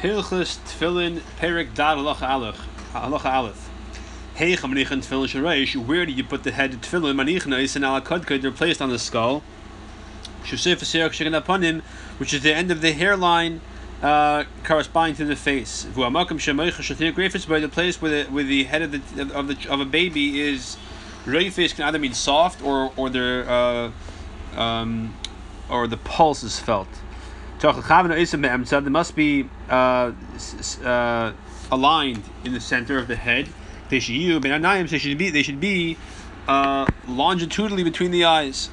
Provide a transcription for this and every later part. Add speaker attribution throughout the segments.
Speaker 1: Hilchus Tefillin Perik Dad Halacha Aleph. Hey, Chamanichen Tefillin Shareish. Where do you put the head Tefillin? Manichna is an alakadka. They're placed on the skull. Which is the end of the hairline. Uh, corresponding to the face. By the place where the where the head of the of the of a baby is Reifis can either mean soft or or their uh, um, or the pulse is felt. There must be uh, uh, aligned in the center of the head. They should be they should be uh, longitudinally between the eyes.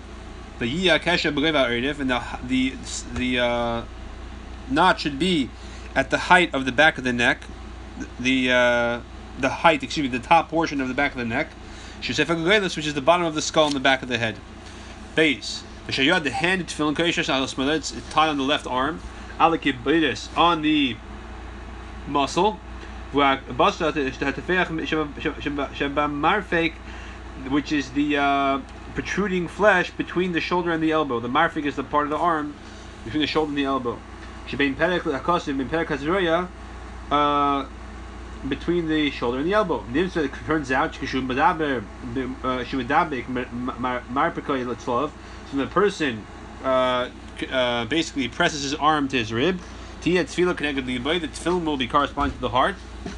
Speaker 1: The yiyah kesha and the the the uh, knot should be at the height of the back of the neck. The uh, the height, excuse me, the top portion of the back of the neck. Which is the bottom of the skull and the back of the head. Base. You have the hand tefillin koishash It's tied on the left arm. Alikibidis on the muscle. Which is the uh, protruding flesh between the shoulder and the elbow. The marfik is the part of the arm between the shoulder and the elbow. Uh, between the shoulder and the elbow. It turns out, so the person uh, uh, basically presses his arm to his rib. Tia tefillah connected to the The tefillin will be corresponding to the heart.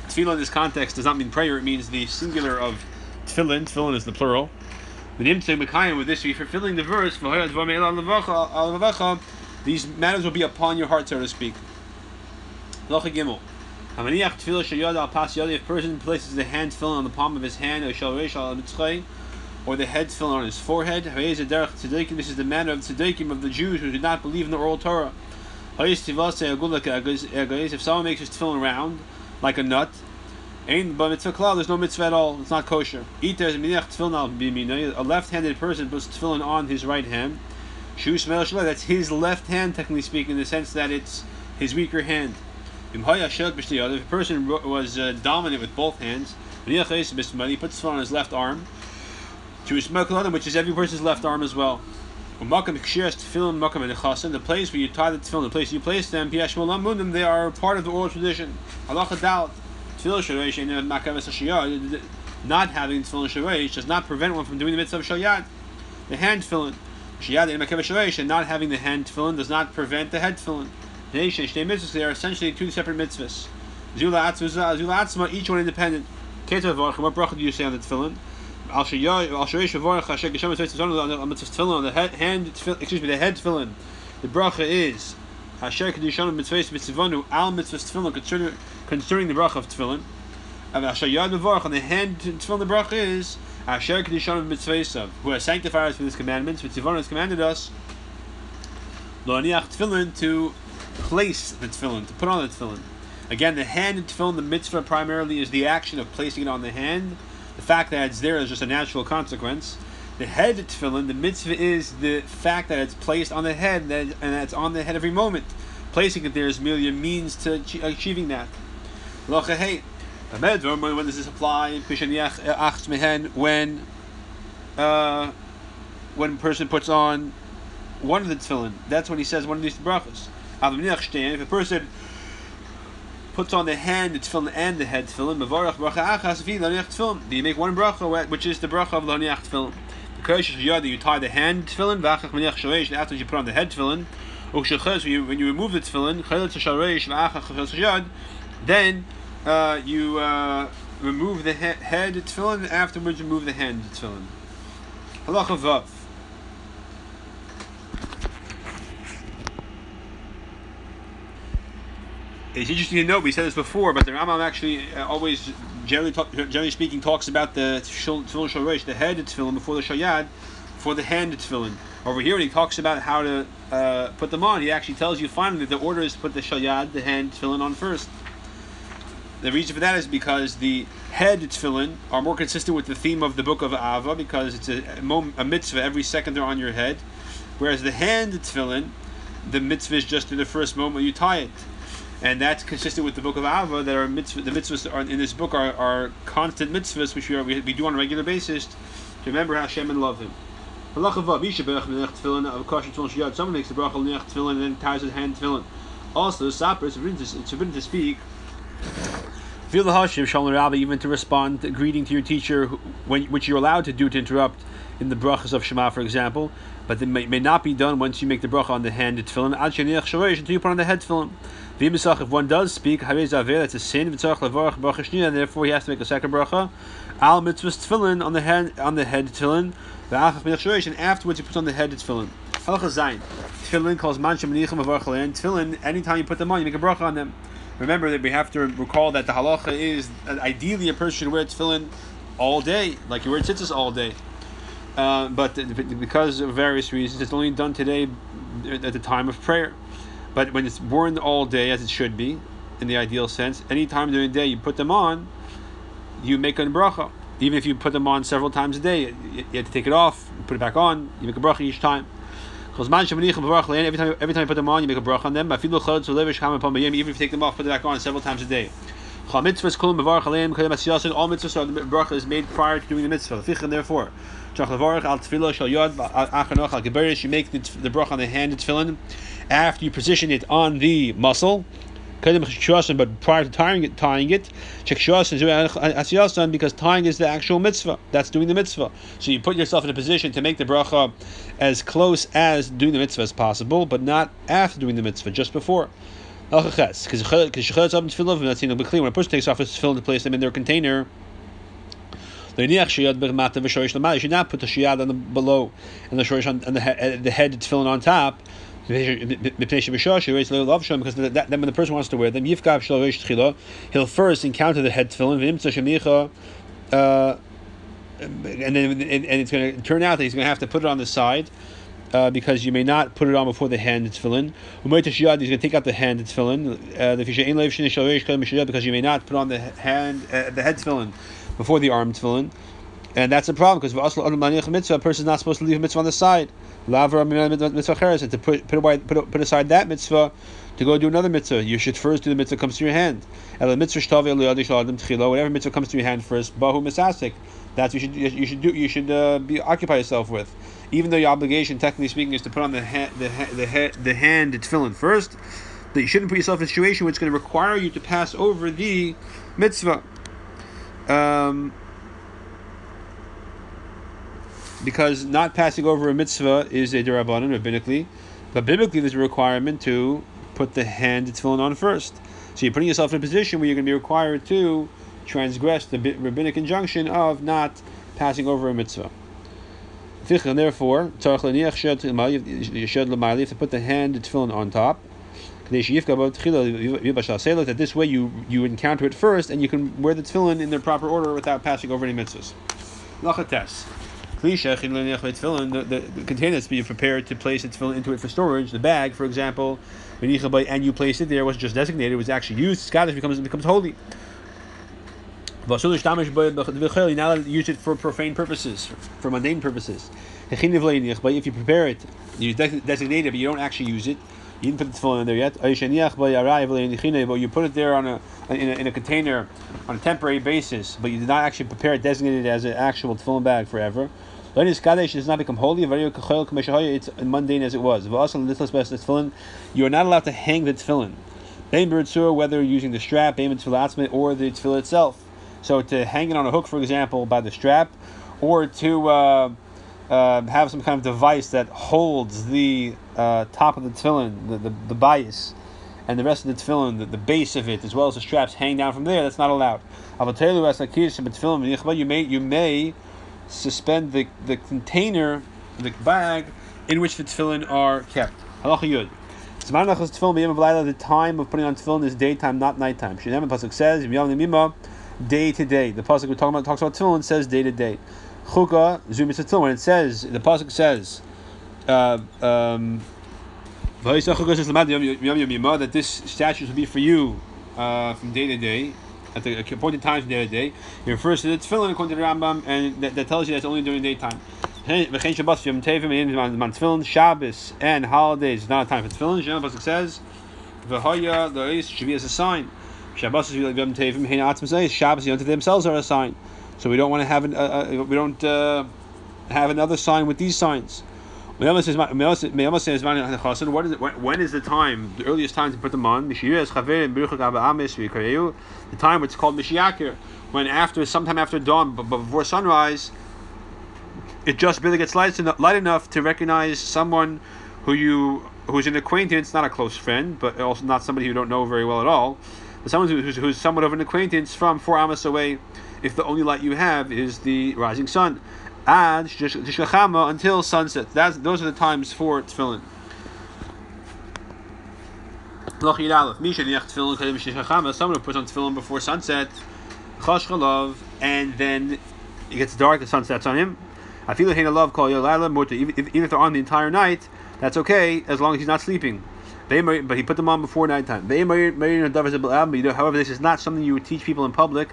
Speaker 1: Tefillah in this context does not mean prayer; it means the singular of tefillin. Tefillin is the plural. The nimtzei mekayim with this, if you're filling the verse, these matters will be upon your heart, so to speak. Locha gimel. If a person places the hand tefillin on the palm of his hand, or the head tefillin on his forehead. This is the manner of the tzedukim of the Jews who did not believe in the oral Torah. If someone makes his tefillin round, like a nut, there's no mitzvah at all. It's not kosher. A left-handed person puts tefillin on his right hand. That's his left hand, technically speaking, in the sense that it's his weaker hand. If a person was uh, dominant with both hands, he puts tefillin on his left arm. Jewish Mekalonim, which is every person's left arm as well. The place where you tie the tefillin, the place you place them, they are part of the oral tradition. Halacha Dalit, Tefillin Sharesh, and Makavis Hashiyah, not having tefillin shareish does not prevent one from doing the mitzvah of shayat. The hand tefillin. and not having the hand tefillin does not prevent the head tefillin. They are essentially two separate mitzvahs. Each one independent. What bracha do you say on the tefillin? On the hand, excuse me, the head tefillin. The bracha is Hasher kedishanu mitzvahs mitzvanu al mitzvahs tefillin concerning the bracha of tefillin. And yad mevarach on the hand tefillin. The bracha is Hasher kedishanu mitzvahs who has sanctified us for His commandments. Mitzvanu has commanded us lo aniach tefillin to place the tefillin to put on the tefillin. Again, the hand tefillin, the mitzvah primarily is the action of placing it on the hand. The fact that it's there is just a natural consequence. The head tefillin, the mitzvah is the fact that it's placed on the head and that it's on the head every moment. Placing it there is merely a means to achieving that. When does this apply? When uh, when a person puts on one of the tefillin, that's when he says one of these brachas. If a person puts on the hand the tefillin and the head tefillin. Mevarach bracha achas fi laniach tefillin. Do you make one bracha, which is the bracha of laniach tefillin? The kodesh yad you tie the hand tefillin v'achach maniach shareish. After you put on the head tefillin, u'shechez when you when you remove the tefillin chelet shareish v'achach chelet yad, then uh, you uh, remove the he- head tefillin. Afterwards, remove the hand tefillin. Halacha vav. It's interesting to note, we said this before, but the Rambam actually uh, always, generally, talk, generally speaking, talks about the tefillin shalosh, the head tefillin before the shayad, for the hand tefillin. Over here, when he talks about how to uh, put them on, he actually tells you finally that the order is to put the shayad, the hand tefillin, on first. The reason for that is because the head tefillin are more consistent with the theme of the book of Ahava, because it's a, a mitzvah every second they're on your head, whereas the hand tefillin, the mitzvah is just in the first moment you tie it and that's consistent with the book of Ahava that our mitzvah, the mitzvahs are in this book are, are constant mitzvahs which we, are, we, do on a regular basis to remember Hashem and love Him. Someone makes the bracha and then ties his hand tefillin. Also, Sapper, forbidden to, speak. Feel the Hashim, Shalom Rabbi, even to respond greeting to your teacher, which you're allowed to do to interrupt in the brachas of Shema, for example, but it may, may not be done once you make the bracha on the hand tefillin, until you put on the head tefillin. If one does speak, that's a sin, and therefore he has to make a second bracha. Al mitzvah tefillin on the head on the head tefillin, and afterwards you put on the head tefillin. Halacha zayin. Tefillin calls mancha menichim avarchalein. Tefillin, anytime you put them on, you make a bracha on them. Remember that we have to recall that the halacha is uh, ideally a person should wear tefillin all day, like you wear tzitzis all day. Uh, but because of various reasons, it's only done today at the time of prayer. But when it's worn all day, as it should be, in the ideal sense, any time during the day you put them on, you make a bracha. Even if you put them on several times a day, you, have to take it off, put it back on, you make a bracha each time. Every time, every time you put them on, you make a bracha on them. Even if you take them off, put them back on several times a day. All mitzvahs, all mitzvahs, the bracha is made prior to doing the mitzvah. Therefore, you make the, the bracha on the hand, it's filling after you position it on the muscle. But prior to tying it, tying it, because tying is the actual mitzvah. That's doing the mitzvah. So you put yourself in a position to make the bracha as close as doing the mitzvah as possible, but not after doing the mitzvah, just before. Because when a person takes off his tefillin to place them in their container, you should not put the shiyad on the below and the shorish on, on the, head, the head tefillin on top because that, then when the person wants to wear them, he'll first encounter the head tefillin, uh, and then and, and it's going to turn out that he's going to have to put it on the side. Uh, because you may not put it on before the hand tefillin. He's going to take out the hand tefillin. Uh, because you may not put on the hand uh, the head tefillin before the arm tefillin. And that's a problem because mitzvah a person is not supposed to leave a mitzvah on the side. And to put put, away, put, put aside that mitzvah to go do another mitzvah, you should first do the mitzvah that comes to your hand. Whatever mitzvah comes to your hand first, bahu misasik. That's what you should you should do. You should uh, be occupy yourself with, even though your obligation, technically speaking, is to put on the ha- the ha- the ha- the hand tefillin first. That you shouldn't put yourself in a situation which is going to require you to pass over the mitzvah. Um, because not passing over a mitzvah is a derabanan rabbinically, but biblically there's a requirement to put the hand tefillin on first. So you're putting yourself in a position where you're going to be required to transgress the rabbinic injunction of not passing over a mitzvah. Therefore, you should put the hand tefillin on top. That this way you you encounter it first, and you can wear the tefillin in their proper order without passing over any mitzvahs. Lachates. The, the, the container that's being prepared to place its tefillin into it for storage, the bag, for example, and you place it there, it wasn't just designated, it was actually used, Scottish becomes becomes holy. You're not use it for profane purposes, for mundane purposes. But if you prepare it, you designate it, but you don't actually use it, you didn't put the tefillin in there yet. You put it there on a in, a in a container on a temporary basis, but you did not actually prepare it, designate it as an actual tefillin bag forever. Kadesh does not become holy. It's mundane as it was. You are not allowed to hang the tefillin. Whether using the strap, or the tefillin itself. So to hang it on a hook, for example, by the strap, or to uh, uh, have some kind of device that holds the uh, top of the tefillin, the, the, the bias, and the rest of the tefillin, the, the base of it, as well as the straps hang down from there, that's not allowed. You may, you may suspend the, the container, the bag, in which the tefillin are kept. The time of putting on tefillin is daytime, not nighttime. Pasuk says, day to day. The pasuk we're talking about talks about tefillin says day to day. Chuka zumitzatil. When it says the pasuk says, uh, um, that this statute will be for you uh, from day to day, at the appointed times from day to day. It refers to the tefillin according to the Rambam, and that, that tells you that's only during daytime. Tefillin, Shabbos, and holidays is not a time for tefillin. Shem pasuk says, "V'haya lois should be as a sign." Shabbos is Yom Tevim. Shabbos Yom themselves are a sign. So we don't want to have an, uh, uh, we don't uh, have another sign with these signs. What is it? When is the time? The earliest time to put them on? The time is called Mishiyakir, when after sometime after dawn, but before sunrise, it just really gets light enough, light enough to recognize someone who you who's an acquaintance, not a close friend, but also not somebody you don't know very well at all, someone who's, who's somewhat of an acquaintance from four amas away. If the only light you have is the rising sun, ad until sunset. That's those are the times for tefillin. Someone who puts on tefillin before sunset, and then it gets dark, the sun sets on him. I feel like love call even if they're on the entire night, that's okay as long as he's not sleeping. But he put them on before nighttime. However, this is not something you would teach people in public.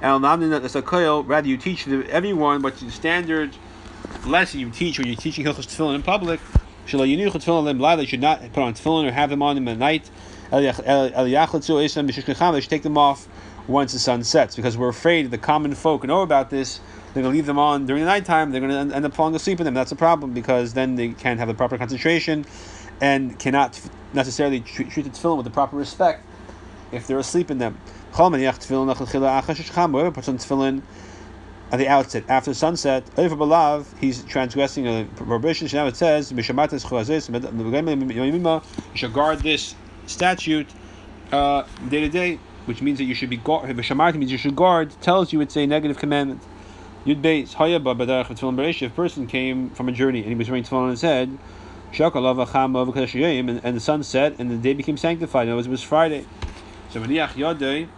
Speaker 1: Rather, you teach everyone what the standard lesson you teach when you're teaching Hilchos Tefillin in public. They should not put on tefillin or have them on them at night. They should take them off once the sun sets because we're afraid the common folk know about this they're going to leave them on during the nighttime. They're going to end up falling asleep in them. That's a problem because then they can't have the proper concentration and cannot necessarily treat, treat the tefillin with the proper respect if they're asleep in them. Puts on tefillin at the outset after sunset, he's transgressing a prohibition. Now it says, "You should guard this statute uh, day to day." Which means that you should be guard. means you should guard. Tells you it's a negative commandment. If a person came from a journey and he was wearing tefillin on his head, and, and the sun set and the day became sanctified. In other words, it was Friday. So when Yadei,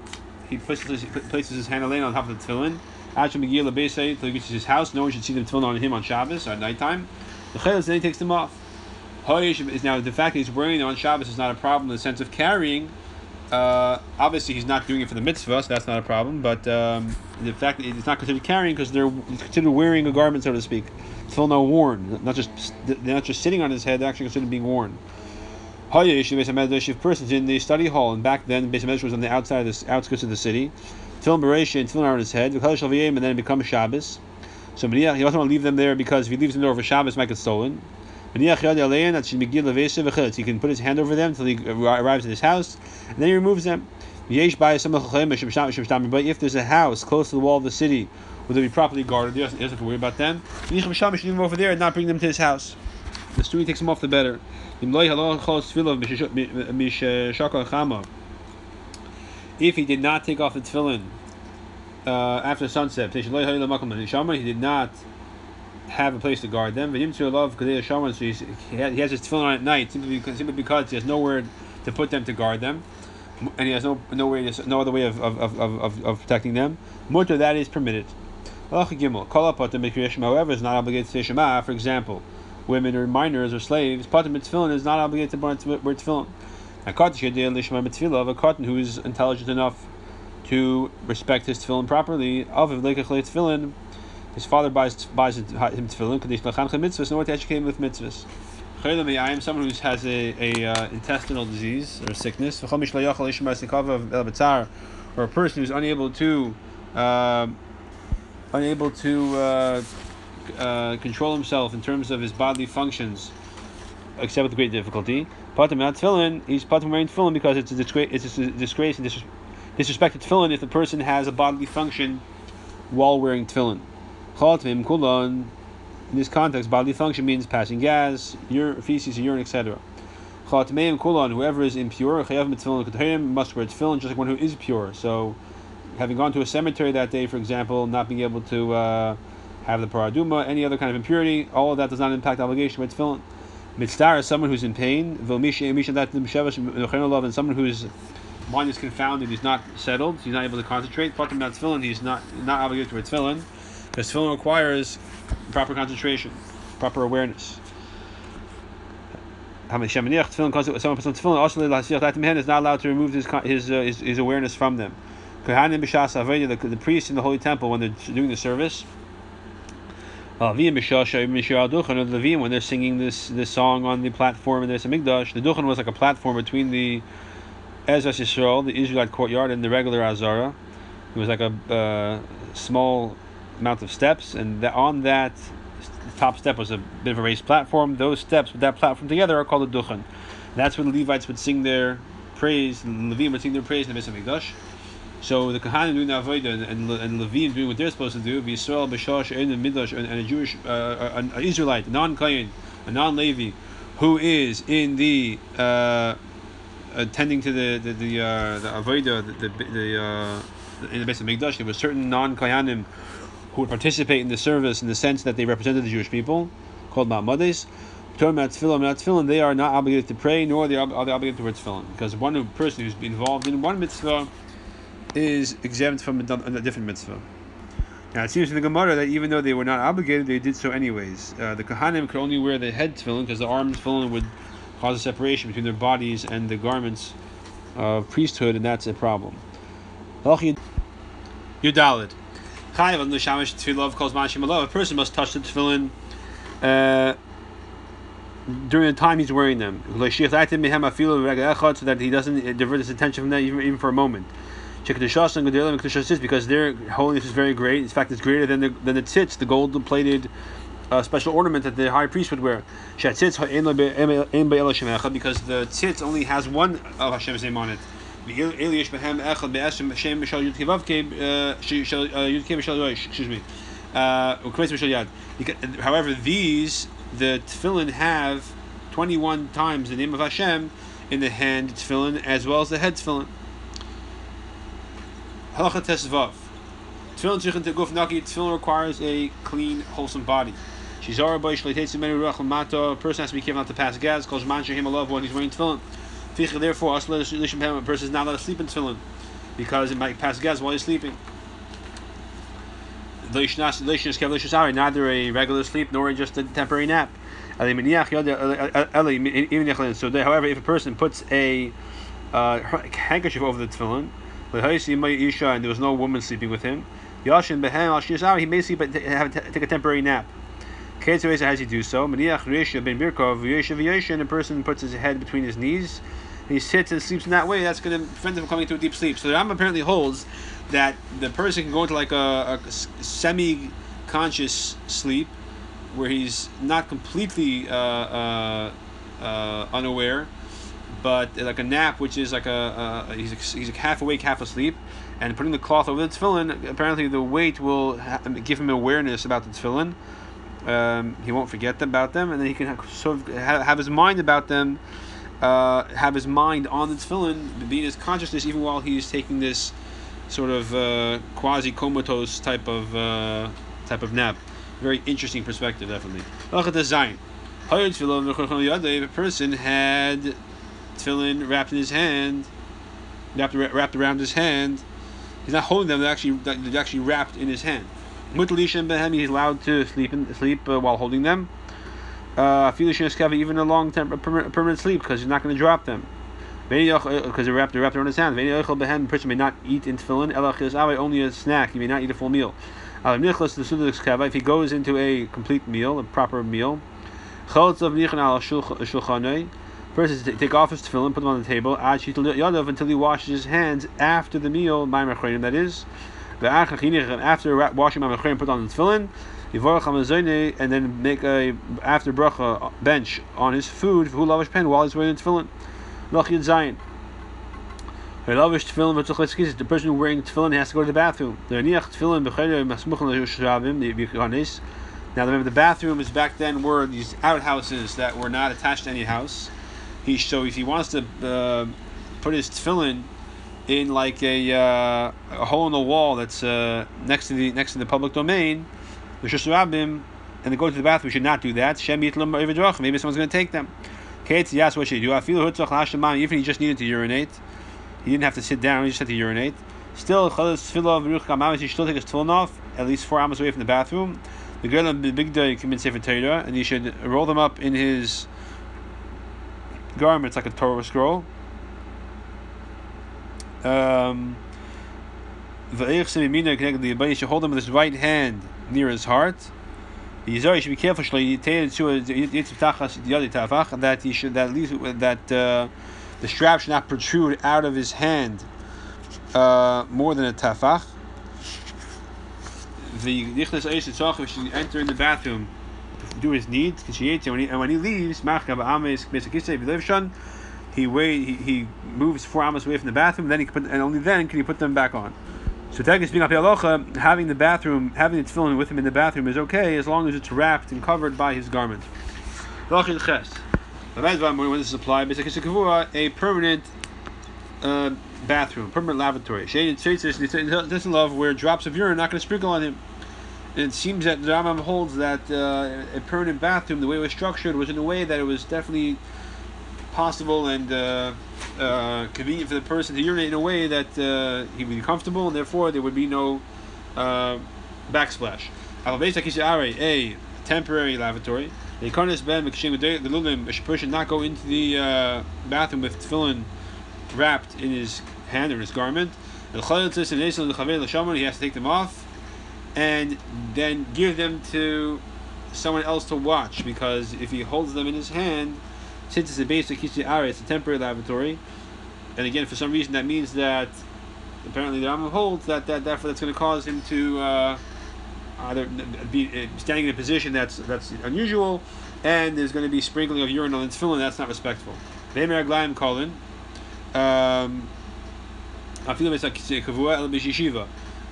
Speaker 1: he places, places his hand on top of the tefillin. Asham Megillah Beisei till he reaches his house. No one should see the tefillin on him on Shabbos or at nighttime. The Chelas then he takes them off. Now the fact that he's wearing them on Shabbos is not a problem in the sense of carrying uh, obviously, he's not doing it for the mitzvah, so that's not a problem. But um, the fact that it's not considered carrying because they're considered wearing a garment, so to speak. No worn, not just they're not just sitting on his head; they're actually considered being worn. If person's in the study hall, and back then, Beis Hamidrash was on the outside of the outskirts of the city. Tefillin bereisha and tefillin on his head, and then it becomes Shabbos. So he doesn't want to leave them there because if he leaves them there over Shabbos, it might get stolen. He can put his hand over them until he arrives at his house, and then he removes them. But if there's a house close to the wall of the city, will they be properly guarded? He doesn't, have to worry about them. He leave them over there and not bring them to his house. The sooner he takes them off, the better. If he did not take off the tefillin uh, after sunset, he did not have a place to guard them. But to love Kadeh Shaman, so he has his tefillin on at night simply because, simply because he has nowhere to put them to guard them, and he has no no way no other way of, of, of, of, of protecting them. Mutter that is permitted. However, is not obligated to say Shema. For example, women or minors or slaves, patim tefillin is not obligated to wear tefillin. A carton who is intelligent enough to respect his tefillin properly, of a tefillin his father buys buys him tefillin. Kadesh lachancha mitzvahs. In order to educate him with mitzvahs. I am someone who has a, a uh, intestinal disease or sickness, or a person who's unable to uh, unable to uh, uh, control himself in terms of his bodily functions, except with great difficulty. Patim not tefillin. He's patim wearing tefillin because it's a disgrace. It's a disgrace and disrespect to tefillin if the person has a bodily function while wearing tefillin. Chotvim kulon. In this context, bodily function means passing gas, ur- feces, urine, etc. Chatmeim kulon. Whoever is impure, chayav mitzvah must wear tefillin, just like one who is pure. So, having gone to a cemetery that day, for example, not being able to uh, have the paraduma, any other kind of impurity, all of that does not impact obligation with tefillin. Mitzvah is someone who's in pain. And someone whose mind is confounded, he's not settled, he's not able to concentrate. Patim not tefillin, he's not not obligated to wear tefillin. Because tefillin requires proper concentration, proper awareness. Someone puts on tefillin, is not allowed to remove his his, uh, his, his, awareness from them. The, the priests in the holy temple, when they're doing the service, when they're singing this this song on the platform in the Hamikdash, the duchen was like a platform between the Ezras Yisrael, the Israelite courtyard, and the regular Azara. It was like a uh, small amount of steps, and on that the top step was a bit of a raised platform. Those steps with that platform together are called a duchen. That's when the Levites would sing their praise, the Levim would sing their praise in the Beis Hamikdash. So the Kohanim doing the Avodah and, and, and Levim doing what they're supposed to do, Yisrael, B'Shosh, and the Midrash, and, and a Jewish, uh, an Israelite, non-Kayin, a non-Levi, who is in the uh, attending to the the the, uh, the Avodah, the the, the uh, in the Hamikdash, there were certain non-Kayanim who would participate in the service in the sense that they represented the Jewish people, called Ma'amades. They are not obligated to pray, nor are they obligated to wear tefillin, because one person who's involved in one mitzvah is exempt from a different mitzvah. Now it seems in the Gemara that even though they were not obligated, they did so anyways. Uh, the Kohanim could only wear the head tefillin because the arm tefillin would cause a separation between their bodies and the garments of priesthood, and that's a problem. Yudalid. Chayav on the shamish tefillah calls mashim A person must touch the tefillin uh, during the time he's wearing them, so that he doesn't divert his attention from that even, even for a moment. Because their holiness is very great. In fact, it's greater than the than the tzitz, the gold-plated uh, special ornament that the high priest would wear. Because the tzitz only has one of Hashem's name on it. Excuse me. Uh, however, these the tefillin have 21 times the name of Hashem in the hand tefillin as well as the head tefillin. Halacha tesvav. Tefillin tzichin to guf naki. Tefillin requires a clean, wholesome body. Shizara boy shleitetsu menu ruach mato. A person has to be careful not to pass gas. Calls man shehim love when he's wearing tefillin. Therefore, a person is not allowed to sleep in tefillin because it might pass gas while he's sleeping. Neither a regular sleep nor just a temporary nap. So, however, if a person puts a uh, handkerchief over the tefillin, and there was no woman sleeping with him, he may sleep, have take a temporary nap. How does he do so? And a person puts his head between his knees, he sits and sleeps in that way. That's going to prevent him from coming to a deep sleep. So the Rambam apparently holds that the person can go into like a, a semi-conscious sleep where he's not completely uh, uh, uh, unaware, but like a nap, which is like a, he's, he's half awake, half asleep, and putting the cloth over the tefillin, apparently the weight will give him awareness about the tefillin. Um, he won't forget about them, and then he can sort of have his mind about them, uh, have his mind on the tefillin, be in his consciousness even while he's taking this sort of uh, quasi comatose type of uh, type of nap. Very interesting perspective, definitely. Look at the Zion. A person had tefillin wrapped in his hand, wrapped, wrapped around his hand, he's not holding them; they're actually they're actually wrapped in his hand. Mutalishan behem, he's allowed to sleep in, sleep uh, while holding them. Uh, even a long term permanent, permanent sleep because he's not going to drop them because they're wrapped, wrapped around his hand. The person may not eat in tefillin, only a snack. He may not eat a full meal. If he goes into a complete meal, a proper meal, first is take off his tefillin, put them on the table, until he washes his hands after the meal, that is. After washing my put on the tefillin, and then make a after bracha bench on his food who lavish pen while he's wearing the tefillin. Loch Yud Zayin. The person wearing tefillin has to go to the bathroom. Now remember, the bathroom is back then were these outhouses that were not attached to any house. He so if he wants to uh, put his tefillin in like a, uh, a hole in the wall that's uh, next to the next to the public domain, the Shushabim, and they go to the bathroom, we should not do that. Maybe someone's going to take them. Kate, yes, what should you do? I feel even he just needed to urinate. He didn't have to sit down, he just had to urinate. Still, he should still take his tefillin off, at least four hours away from the bathroom. The girl in the big day can Sefer Torah, and he should roll them up in his garments like a Torah scroll. Um, he should hold them with his right hand near his heart. The Yizari should be careful that he should that at least that uh, the strap should not protrude out of his hand uh, more than a tafach. The Nichnas Eish should enter in the bathroom do his needs. And when he, and when he leaves, he wait he, he moves four amas away from the bathroom. Then he can put, and only then can he put them back on. So Tegas being alocha, having the bathroom, having the tefillin with him in the bathroom is okay as long as it's wrapped and covered by his garment. When this is applied, a permanent uh, bathroom, permanent lavatory. Shane doesn't love where drops of urine are not going to sprinkle on him. And it seems that the Rambam holds that uh, a permanent bathroom, the way it was structured, was in a way that it was definitely possible and uh, uh, convenient for the person to urinate in a way that uh, he would be comfortable, and therefore there would be no uh, backsplash. A temporary lavatory. The person should not go into the uh, bathroom with tefillin wrapped in his hand or his garment. He has to take them off and then give them to someone else to watch because if he holds them in his hand, since it's a basic Kishi'ara, it's a temporary lavatory, and again, for some reason, that means that apparently the Rambam holds that, that therefore that's going to cause him to uh, either be uh, standing in a position that's that's unusual, and there's going to be sprinkling of urine on his tefillin. That's not respectful. Colin. Um, a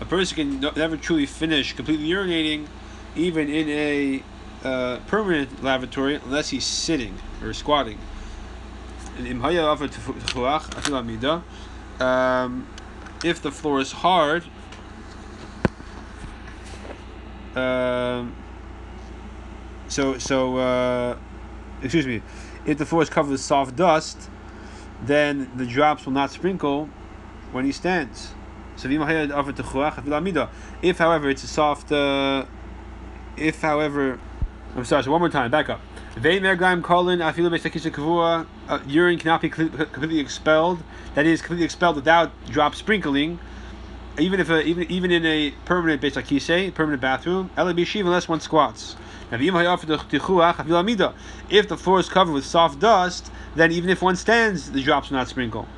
Speaker 1: person can never truly finish completely urinating, even in a uh, permanent lavatory, unless he's sitting or squatting. Um, if the floor is hard, um, so so uh, excuse me, if the floor is covered with soft dust, then the drops will not sprinkle when he stands. So if however it's a soft, uh, if however, I'm sorry. So one more time, back up. Uh, urine cannot be completely expelled. That is completely expelled without drop sprinkling. Even if a, even even in a permanent beit permanent bathroom, unless one squats. If the floor is covered with soft dust, then even if one stands, the drops will not sprinkle,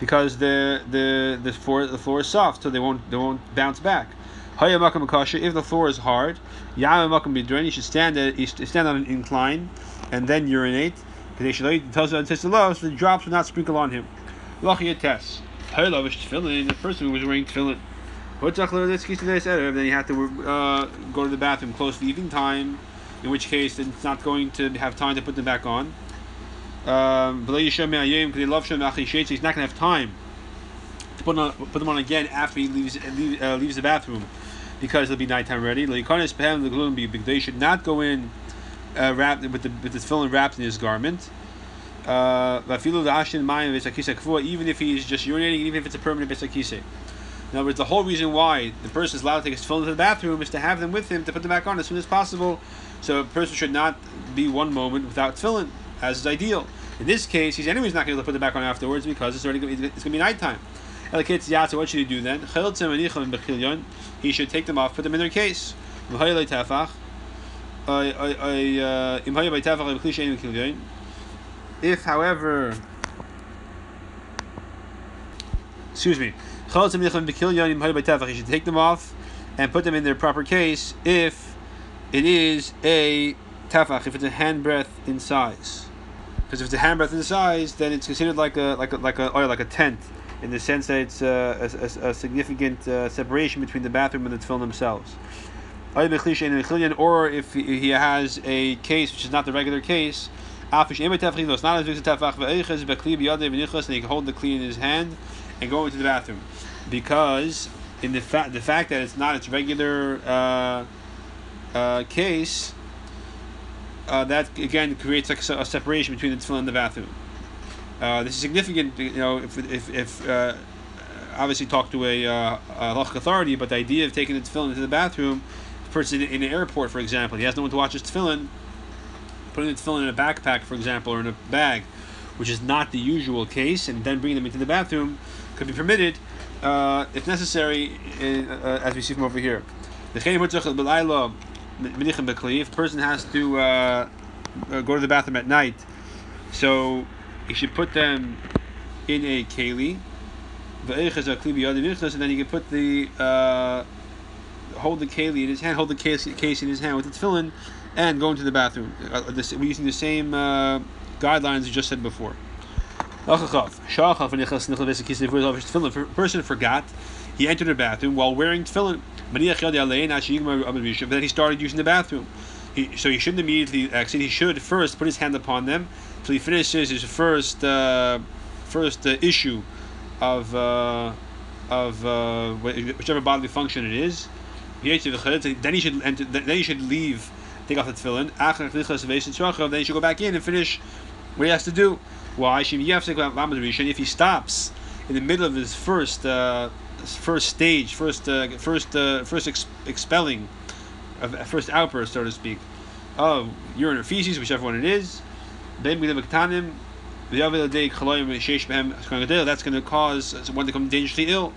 Speaker 1: because the the the floor the floor is soft, so they won't they won't bounce back. If the floor is hard, you should stand stand on an incline and then urinate. So the drops will not sprinkle on him. The person who was wearing tefillin. Then he had to uh, go to the bathroom close to evening time, in which case it's not going to have time to put them back on. Um, he's not going to have time to put, on, put them on again after he leaves uh, leaves the bathroom because it'll be nighttime already. They should not go in uh, wrapped with the with the tefillin wrapped in his garment. Uh, even if he's just urinating, even if it's a permanent besakise. In other words, the whole reason why the person is allowed to take his tefillin to the bathroom is to have them with him to put them back on as soon as possible. So a person should not be one moment without tefillin, as is ideal. In this case, he's anyways not going to put them back on afterwards because it's already it's going to be nighttime. What should he do then? He should take them off, put them in their case. Uh, if, however, excuse me, he should take them off and put them in their proper case if it is a tafach, if it's a handbreadth in size. Because if it's a handbreadth in size, then it's considered like a like a like a or like a tent in the sense that it's uh, a, a, a, significant uh, separation between the bathroom and the tefillin themselves. Or if he has a case which is not the regular case, it's not and he can hold the kli in his hand and go into the bathroom, because in the fact the fact that it's not its regular uh, uh, case, uh, that again creates like a separation between the tefillin and the bathroom. Uh, this is significant, you know, if, if, if uh, obviously talk to a, uh, authority, but the idea of taking the tefillin into the bathroom, a person in, in an airport, for example, he has no one to watch his tefillin, putting the tefillin in a backpack, for example, or in a bag, which is not the usual case, and then bringing them into the bathroom could be permitted uh, if necessary, in, uh, as we see from over here. If a person has to uh, go to the bathroom at night, so you should put them in a keli. And then you can put the uh, hold the keli in his hand, hold the case, case in his hand with the tefillin, and go into the bathroom. Uh, this, we're using the same uh, guidelines you just said before. A person forgot, he entered the bathroom while wearing tefillin. But then he started using the bathroom. He, so he shouldn't immediately exit. He should first put his hand upon them till he finishes his first uh, first uh, issue of uh, of uh, whichever bodily function it is. Then he should enter, then he should leave, take off the tefillin. Then he should go back in and finish what he has to do. Why? If he stops in the middle of his first uh, first stage, first uh, first first ex- expelling, of first outburst, so to speak, of urine or feces, whichever one it is, that's going to cause one to become dangerously ill.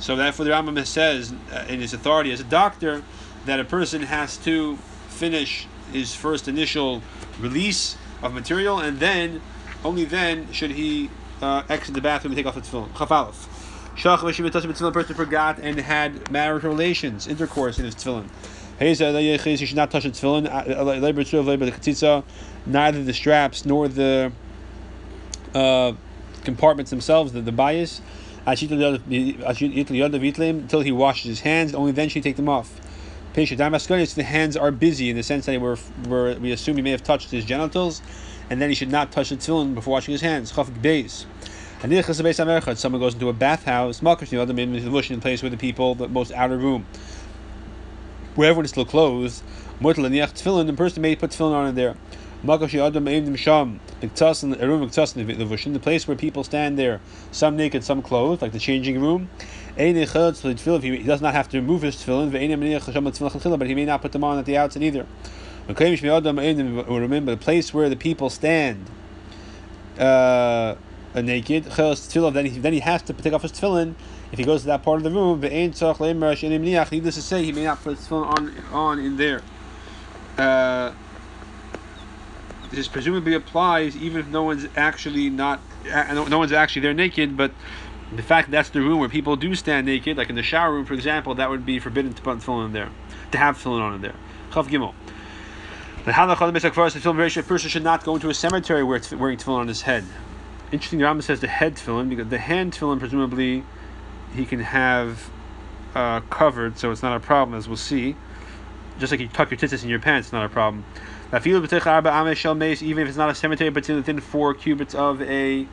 Speaker 1: So therefore, the Rambam says uh, in his authority as a doctor that a person has to finish his first initial release of material, and then only then should he uh, exit the bathroom and take off the tefillin. Chafalef. Shach a person forgot and had marital relations, intercourse in his tefillin. He should not touch the tefillin. labor tzuv, labor the Uh, Neither the straps nor the uh, compartments themselves, the, the bias, until he washes his hands. Only then should he take them off. The hands are busy in the sense that were, were we assume he may have touched his genitals, and then he should not touch the tefillin before washing his hands. Someone goes into a bathhouse, in a place where the people, the most outer room, where everyone is still clothed, the person may put tefillin on in there. The place where people stand there, some naked, some clothed, like the changing room. He does not have to remove his tefillin, but he may not put them on at the outside either. Remember the place where the people stand. Uh, naked, then he, then he has to take off his tefillin if he goes to that part of the room. Needless to say, he may not put his tefillin on, on in there. Uh, this presumably applies even if no one's actually not, uh, no one's actually there naked, but the fact that that's the room where people do stand naked, like in the shower room, for example, that would be forbidden to put tefillin in there, to have tefillin on in there. Chav Gimel. The halachah a person should not go into a cemetery where it's wearing tefillin on his head. Interesting, the Rambam says the head tefillin because the hand tefillin presumably he can have uh, covered, so it's not a problem, as we'll see. Just like you tuck your tzitzis in your pants, it's not a problem. Even if it's not a cemetery, but within four cubits of a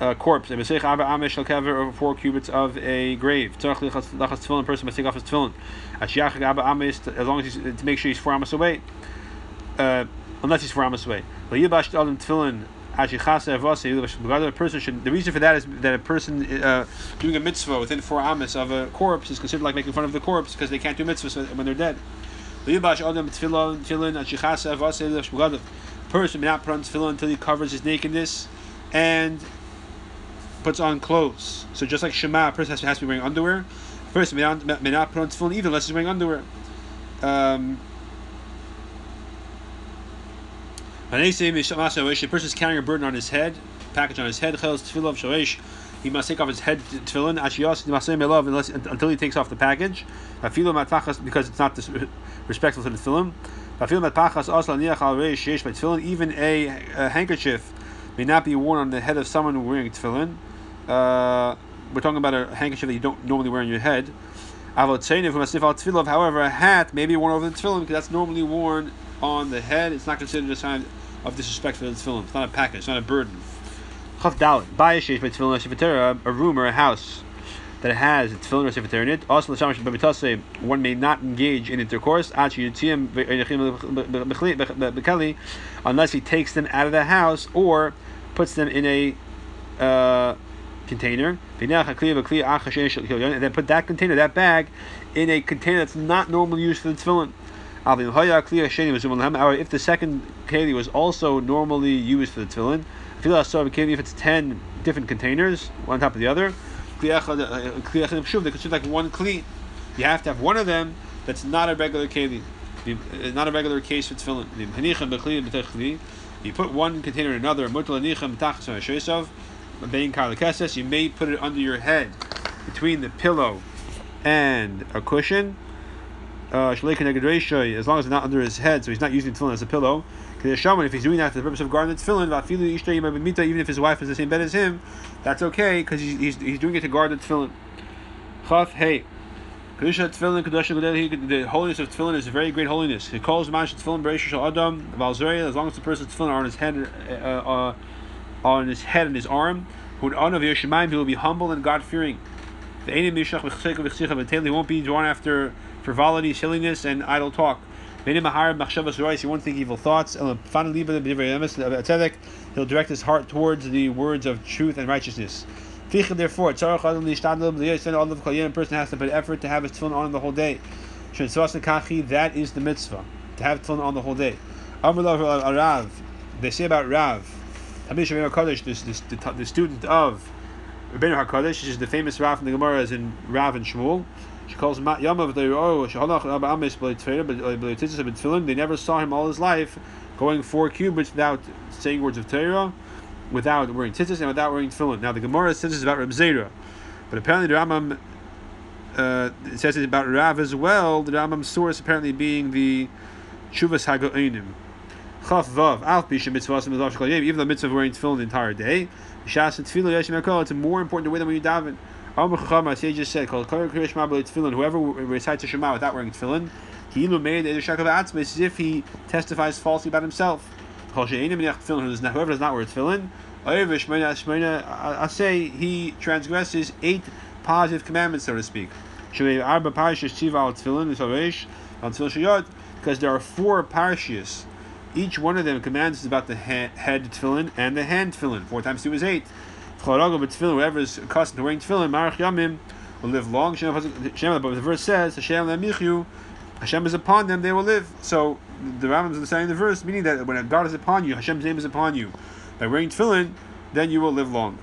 Speaker 1: uh, corpse, or four cubits of a grave. Person must take off his tefillin. As long as he's to make sure he's four amas away, uh, unless he's four amas away. A person should. The reason for that is that a person uh, doing a mitzvah within four amas of a corpse is considered like making fun of the corpse because they can't do mitzvahs when they're dead. Person may not put on tefillin until he covers his nakedness and puts on clothes. So just like Shema, a person has to, has to be wearing underwear. A person may not, may not put on tefillin either unless he's wearing underwear. Um, a person is carrying a burden on his head, package on his head, he must take off his head tefillin unless until he takes off the package. Because it's not respectful to the tefillin. Even a, a handkerchief may not be worn on the head of someone wearing tefillin. Uh, we're talking about a handkerchief that you don't normally wear on your head. However, a hat may be worn over the tefillin because that's normally worn on the head. It's not considered a sign of disrespect for the tefillin. It's not a package. It's not a burden. Chaf Dalit. Bayashish by tefillin a room or a house that has a tefillin or sefer in it. Also, l'shamash b'mitase, one may not engage in intercourse unless he takes them out of the house or puts them in a uh, container, and then put that container, that bag, in a container that's not normally used for the tefillin. If the second keli was also normally used for the tefillin, if it's ten different containers, one on top of the other, uh, they consider like one kli. You have to have one of them that's not a regular keli, uh, not a regular case for tefillin. You put one container in another. You may put it under your head, between the pillow and a cushion. Uh, as long as it's not under his head, so he's not using tefillin as a pillow. If he's doing that for the purpose of guarding tefillin, even if his wife is the same bed as him, that's okay because he's, he's, he's doing it to guard the tefillin. Chaf, hey. The holiness of tefillin is a very great holiness. He calls mash tefillin adam as long as the person's tefillin are on his head, uh, uh, on his head and his arm. Who honor he will be humble and God fearing. The he won't be drawn after frivolity, silliness, and idle talk. He won't think evil thoughts. He'll direct his heart towards the words of truth and righteousness. Therefore, a person has to put effort to have his tefillin on the whole day. That is the mitzvah, to have tefillin on the whole day. They say about Rav, the, the student of Rabbeinu Hakadosh, is the famous Rav in the Gemara, is in Rav and Shmuel. She calls him Yamav the Oh Shahalach Rabbi Amish B'Tefillah been filling. They never saw him all his life going four cubits without saying words of Torah, without wearing tzitzis, and without wearing tefillin. Now the Gemara says this about Reb Zera, but apparently the Rambam uh, says it about Rav as well. The Rambam's source apparently being the Shuvas Hagoinim. Chaf Vav Alf Even though mitzvah wearing tefillin the entire day, Shas and tefillah It's more important to wear them when you daven. Amr Chacham, I just said, called Whoever recites a Shema without wearing tefillin, he made a shakav atzma as if he testifies falsely about himself. Whoever does not wear tefillin, I say he transgresses eight positive commandments, so to speak. Because there are four parashas. Each one of them commands is about the head tefillin and the hand tefillin. Four times two is eight. Whoever is accustomed to wearing tefillin, Ma'arich Yamim, will live long. But the verse says, Hashem Hashem is upon them, they will live. So the Rambam is saying the verse, meaning that when God is upon you, Hashem's name is upon you. By wearing tefillin, then you will live long.